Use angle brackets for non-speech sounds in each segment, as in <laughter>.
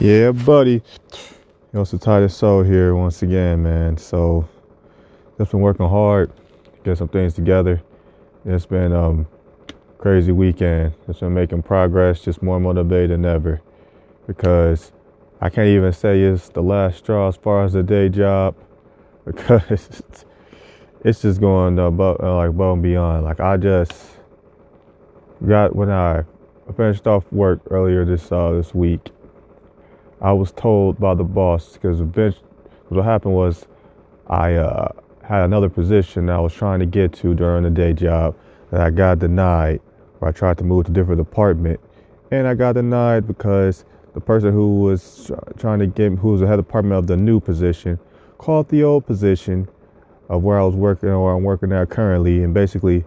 Yeah, buddy. Yo, it's the Titus Soul here once again, man. So, just been working hard, get some things together. It's been um crazy weekend. Just been making progress, just more motivated than ever. Because I can't even say it's the last straw as far as the day job, <laughs> because it's just going above, uh, like above and beyond. Like I just got when I finished off work earlier this uh, this week. I was told by the boss because what happened was I uh, had another position I was trying to get to during the day job that I got denied, or I tried to move to a different department, and I got denied because the person who was trying to get who was the head department of the new position called the old position of where I was working or I'm working at currently, and basically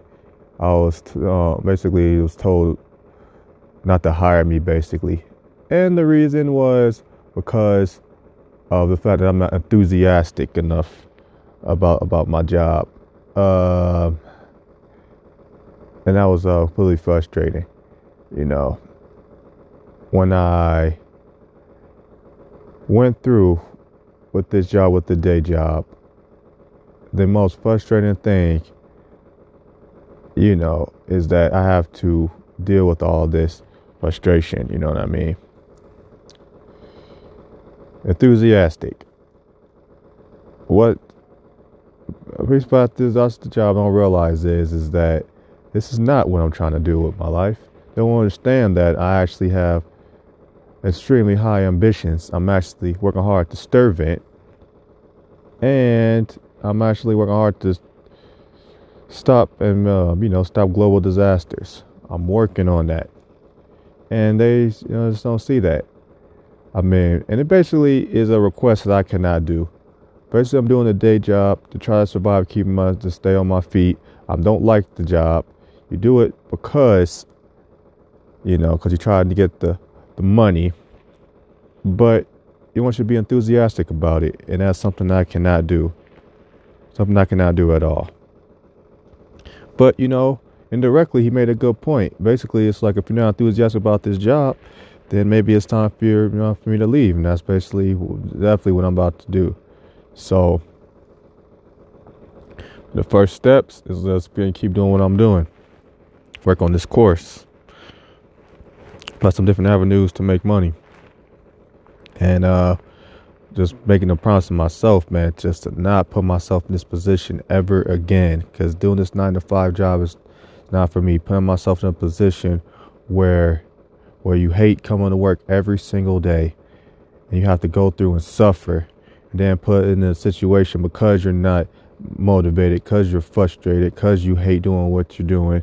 I was uh, basically was told not to hire me basically and the reason was because of the fact that I'm not enthusiastic enough about about my job. Uh, and that was uh, really frustrating. You know, when I went through with this job, with the day job, the most frustrating thing, you know, is that I have to deal with all this frustration. You know what I mean? Enthusiastic. What a priest about this that's the job I don't realize is is that this is not what I'm trying to do with my life. They don't understand that I actually have extremely high ambitions. I'm actually working hard to stir it. And I'm actually working hard to stop and uh, you know stop global disasters. I'm working on that, and they you know just don't see that. I mean, and it basically is a request that I cannot do. Basically, I'm doing a day job to try to survive, keeping my to stay on my feet. I don't like the job. You do it because, you know, because you're trying to get the the money, but you want you to be enthusiastic about it, and that's something I cannot do. Something I cannot do at all. But you know, indirectly, he made a good point. Basically, it's like if you're not enthusiastic about this job, then maybe it's time for, you know, for me to leave. And that's basically definitely what I'm about to do. So the first steps is let's keep doing what I'm doing. Work on this course. Plus some different avenues to make money. And uh just making a promise to myself, man, just to not put myself in this position ever again. Because doing this nine to five job is not for me. Putting myself in a position where where you hate coming to work every single day and you have to go through and suffer and then put in a situation because you're not motivated, because you're frustrated, because you hate doing what you're doing.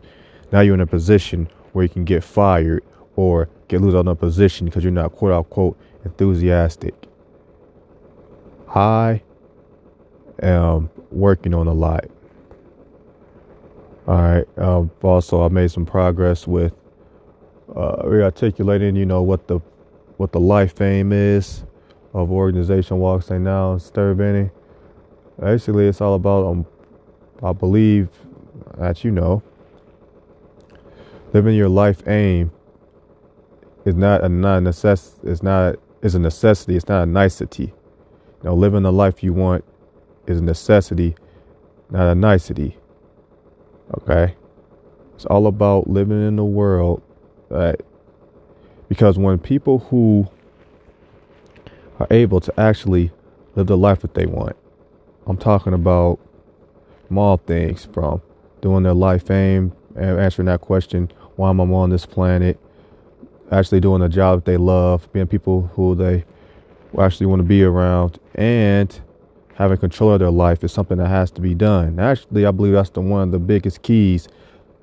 Now you're in a position where you can get fired or get lose out a position because you're not quote unquote enthusiastic. I am working on a lot. All right. Um, also, I made some progress with uh, rearticulating, you know, what the what the life aim is of organization Walk St. Now Stir Benny. Basically, it's all about, um, I believe that you know, living your life aim is not a not necess it's not is a necessity. It's not a nicety. You know, living the life you want is a necessity, not a nicety. Okay, it's all about living in the world Right? Because when people who are able to actually live the life that they want, I'm talking about small things from doing their life aim and answering that question, why am I on this planet? Actually doing a job that they love, being people who they actually want to be around, and having control of their life is something that has to be done. Actually, I believe that's the one of the biggest keys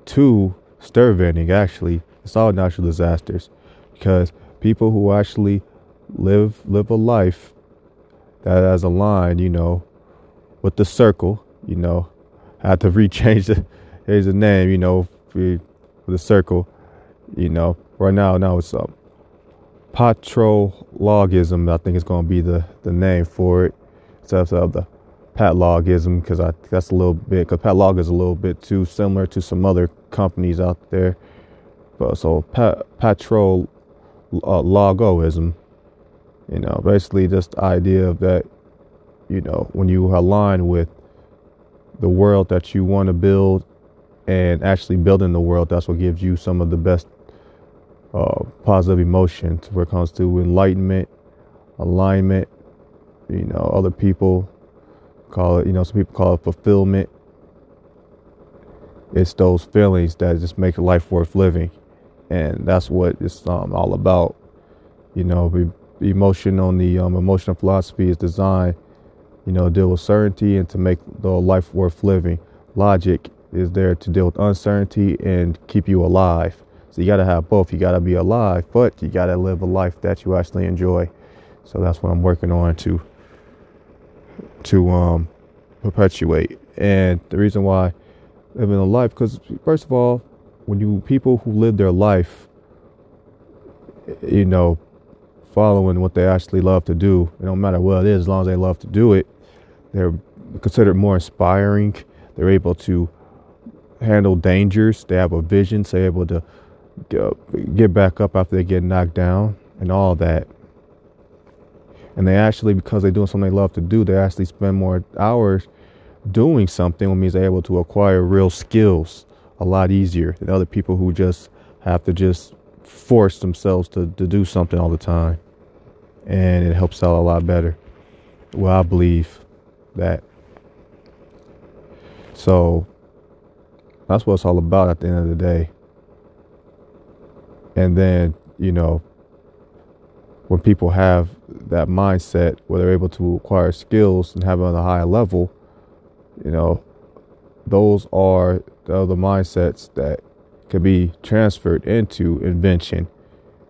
to stir venting, actually, it's all natural disasters because people who actually live live a life that has aligned, you know, with the circle, you know, had to <laughs> rechange the here's the name, you know, for, the circle, you know. Right now, now it's um, patrologism. I think is going to be the the name for it instead of the patlogism because I that's a little bit because patlog is a little bit too similar to some other companies out there so patrol uh, logoism. You know, basically just the idea of that, you know, when you align with the world that you want to build and actually building the world, that's what gives you some of the best uh, positive emotions when it comes to enlightenment, alignment. You know, other people call it, you know, some people call it fulfillment. It's those feelings that just make life worth living. And that's what it's um, all about. You know, the emotion on the um, emotional philosophy is designed, you know, deal with certainty and to make the life worth living. Logic is there to deal with uncertainty and keep you alive. So you got to have both. You got to be alive, but you got to live a life that you actually enjoy. So that's what I'm working on to to um, perpetuate. And the reason why living a life, because first of all, when you people who live their life, you know, following what they actually love to do, it don't matter what it is, as long as they love to do it, they're considered more inspiring. They're able to handle dangers. They have a vision. So they're able to uh, get back up after they get knocked down and all that. And they actually, because they're doing something they love to do, they actually spend more hours doing something, which means they're able to acquire real skills a lot easier than other people who just have to just force themselves to, to do something all the time. And it helps out a lot better. Well, I believe that. So that's what it's all about at the end of the day. And then, you know, when people have that mindset where they're able to acquire skills and have it on a higher level, you know, those are the other mindsets that can be transferred into invention.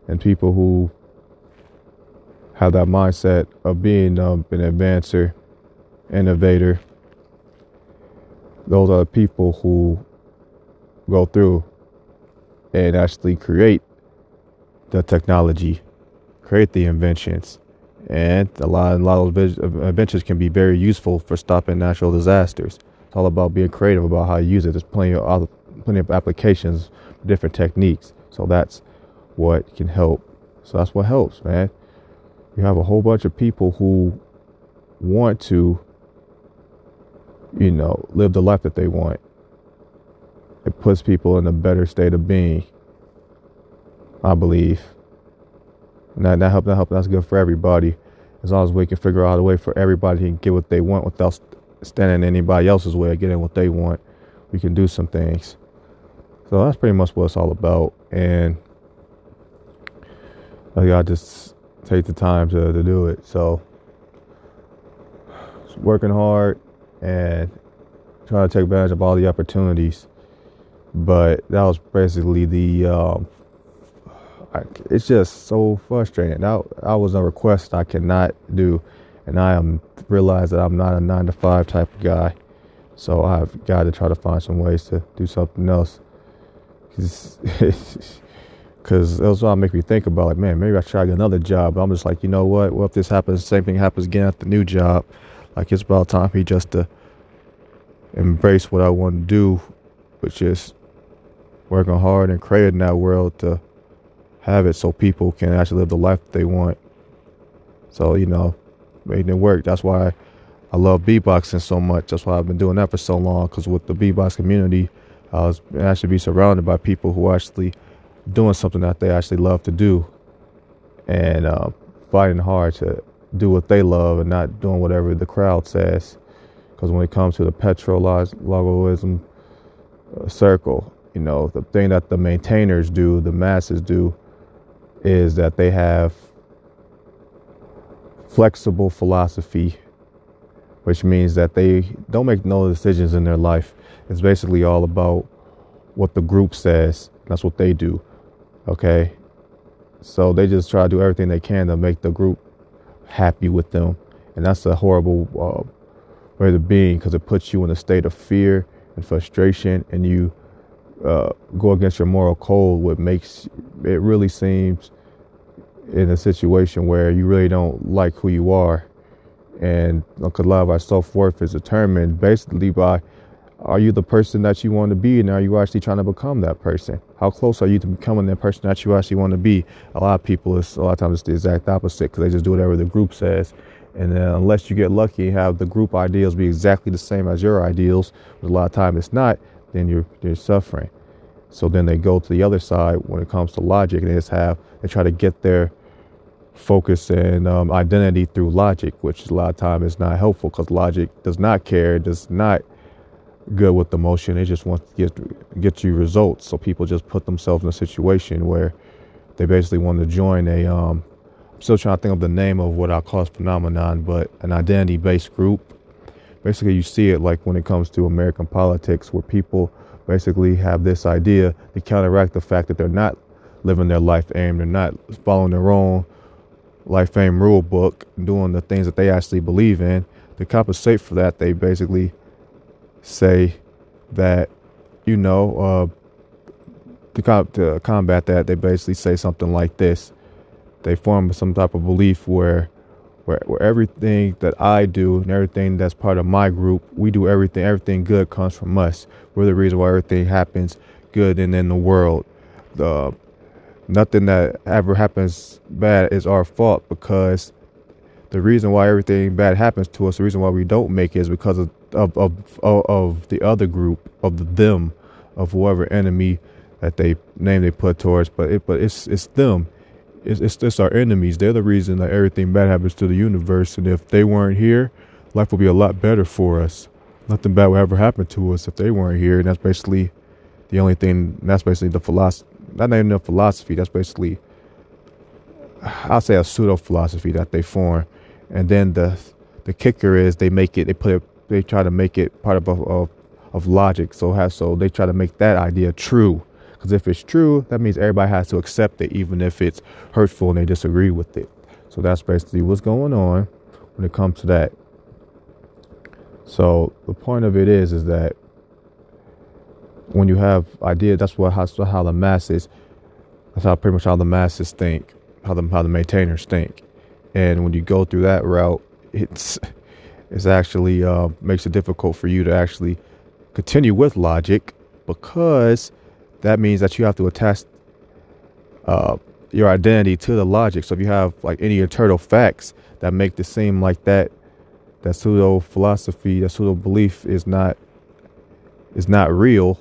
And people who have that mindset of being um, an advancer, innovator, those are the people who go through and actually create the technology, create the inventions. And a lot, a lot of inventions can be very useful for stopping natural disasters. It's all about being creative about how you use it. There's plenty of other, plenty of applications, different techniques. So that's what can help. So that's what helps, man. You have a whole bunch of people who want to, you know, live the life that they want. It puts people in a better state of being. I believe. And that, that help that help that's good for everybody. As long as we can figure out a way for everybody to get what they want without standing in anybody else's way of getting what they want, we can do some things. So that's pretty much what it's all about. And I gotta just take the time to, to do it. So working hard and trying to take advantage of all the opportunities. But that was basically the um, I, it's just so frustrating. That, that was a request I cannot do, and I am realize that I'm not a nine to five type of guy. So I've got to try to find some ways to do something else. Because <laughs> that's what make me think about, like, man, maybe I try another job. But I'm just like, you know what? Well, if this happens? Same thing happens again at the new job. Like, it's about time for me just to embrace what I want to do, which is working hard and creating that world to have it so people can actually live the life they want. So, you know, making it work. That's why I love beatboxing so much. That's why I've been doing that for so long. Because with the beatbox community, I was actually be surrounded by people who actually doing something that they actually love to do, and uh, fighting hard to do what they love and not doing whatever the crowd says. Because when it comes to the petrologism uh, circle, you know, the thing that the maintainers do, the masses do, is that they have flexible philosophy, which means that they don't make no decisions in their life. It's basically all about what the group says. That's what they do. Okay. So they just try to do everything they can to make the group happy with them. And that's a horrible uh, way to be because it puts you in a state of fear and frustration and you uh, go against your moral code, what makes it really seems in a situation where you really don't like who you are. And because a lot of our self worth is determined basically by are you the person that you want to be? And are you actually trying to become that person? How close are you to becoming that person that you actually want to be? A lot of people it's a lot of times it's the exact opposite because they just do whatever the group says. And then unless you get lucky and have the group ideals be exactly the same as your ideals but a lot of time it's not then you're you're suffering. So then they go to the other side when it comes to logic and they just have they try to get their focus and um, identity through logic which a lot of time is not helpful because logic does not care does not good with emotion. It just wants to get get you results. So people just put themselves in a situation where they basically want to join a. Um, I'm still trying to think of the name of what I call this phenomenon, but an identity-based group. Basically, you see it like when it comes to American politics, where people basically have this idea to counteract the fact that they're not living their life aim, they're not following their own life aim rule book, doing the things that they actually believe in. To compensate for that, they basically say that, you know, uh, to, com- to combat that, they basically say something like this. They form some type of belief where, where, where everything that I do and everything that's part of my group, we do everything. Everything good comes from us. We're the reason why everything happens good and in the world. The nothing that ever happens bad is our fault because the reason why everything bad happens to us, the reason why we don't make it is because of of of of, the other group of the them of whoever enemy that they name they put towards. But it but it's it's them. It's it's just our enemies. They're the reason that everything bad happens to the universe. And if they weren't here life would be a lot better for us. Nothing bad would ever happen to us if they weren't here. And that's basically the only thing that's basically the philosophy not even a philosophy that's basically I'll say a pseudo philosophy that they form and then the the kicker is they make it they put it they try to make it part of of, of logic. So have so they try to make that idea true. Because if it's true, that means everybody has to accept it, even if it's hurtful and they disagree with it. So that's basically what's going on when it comes to that. So the point of it is, is that when you have ideas, that's what how, how the masses, that's how pretty much how the masses think, how the how the maintainers think, and when you go through that route, it's <laughs> is actually uh, makes it difficult for you to actually continue with logic because that means that you have to attach uh, your identity to the logic. So if you have like any internal facts that make it seem like that that pseudo philosophy, that pseudo belief is not is not real,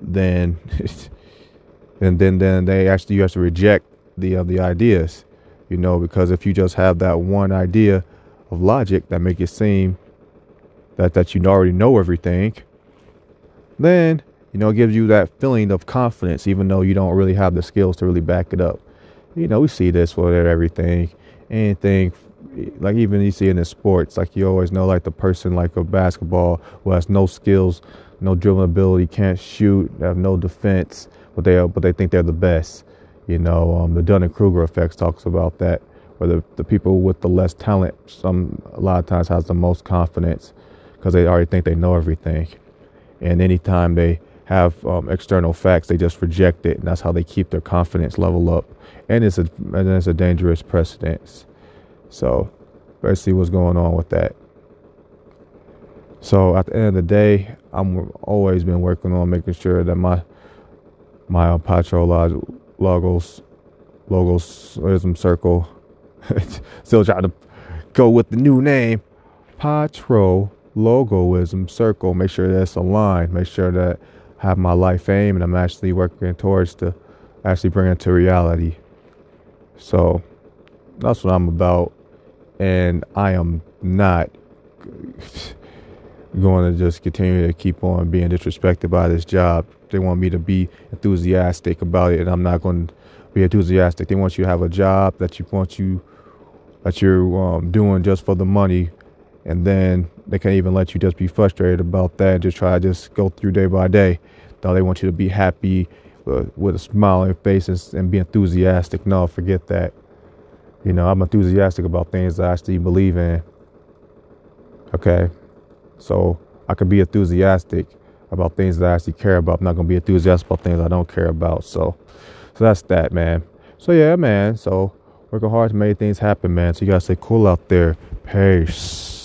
then <laughs> and then then they actually you have to reject the uh, the ideas, you know, because if you just have that one idea of logic that make it seem that that you already know everything, then you know it gives you that feeling of confidence, even though you don't really have the skills to really back it up. You know, we see this with everything, anything like even you see in sports, like you always know, like the person like a basketball who has no skills, no dribbling ability, can't shoot, have no defense, but they but they think they're the best. You know, um, the Dunning Kruger effect talks about that where the, the people with the less talent some a lot of times has the most confidence because they already think they know everything. And anytime they have um, external facts they just reject it and that's how they keep their confidence level up. And it's a and it's a dangerous precedence so let's see what's going on with that so at the end of the day i'm always been working on making sure that my my uh, patro logos logos circle <laughs> Still trying to go with the new name, Patro Logoism Circle. Make sure that's aligned. Make sure that I have my life aim and I'm actually working towards to actually bring it to reality. So that's what I'm about. And I am not going to just continue to keep on being disrespected by this job. They want me to be enthusiastic about it, and I'm not going to be enthusiastic. They want you to have a job that you want you that you're um, doing just for the money, and then they can't even let you just be frustrated about that just try to just go through day by day. No, they want you to be happy uh, with a your face and, and be enthusiastic. No, forget that. You know, I'm enthusiastic about things I actually believe in. Okay, so I can be enthusiastic about things that I actually care about. I'm not gonna be enthusiastic about things I don't care about. So, so that's that, man. So yeah, man. So working hard to make things happen, man. So you gotta stay cool out there. Peace.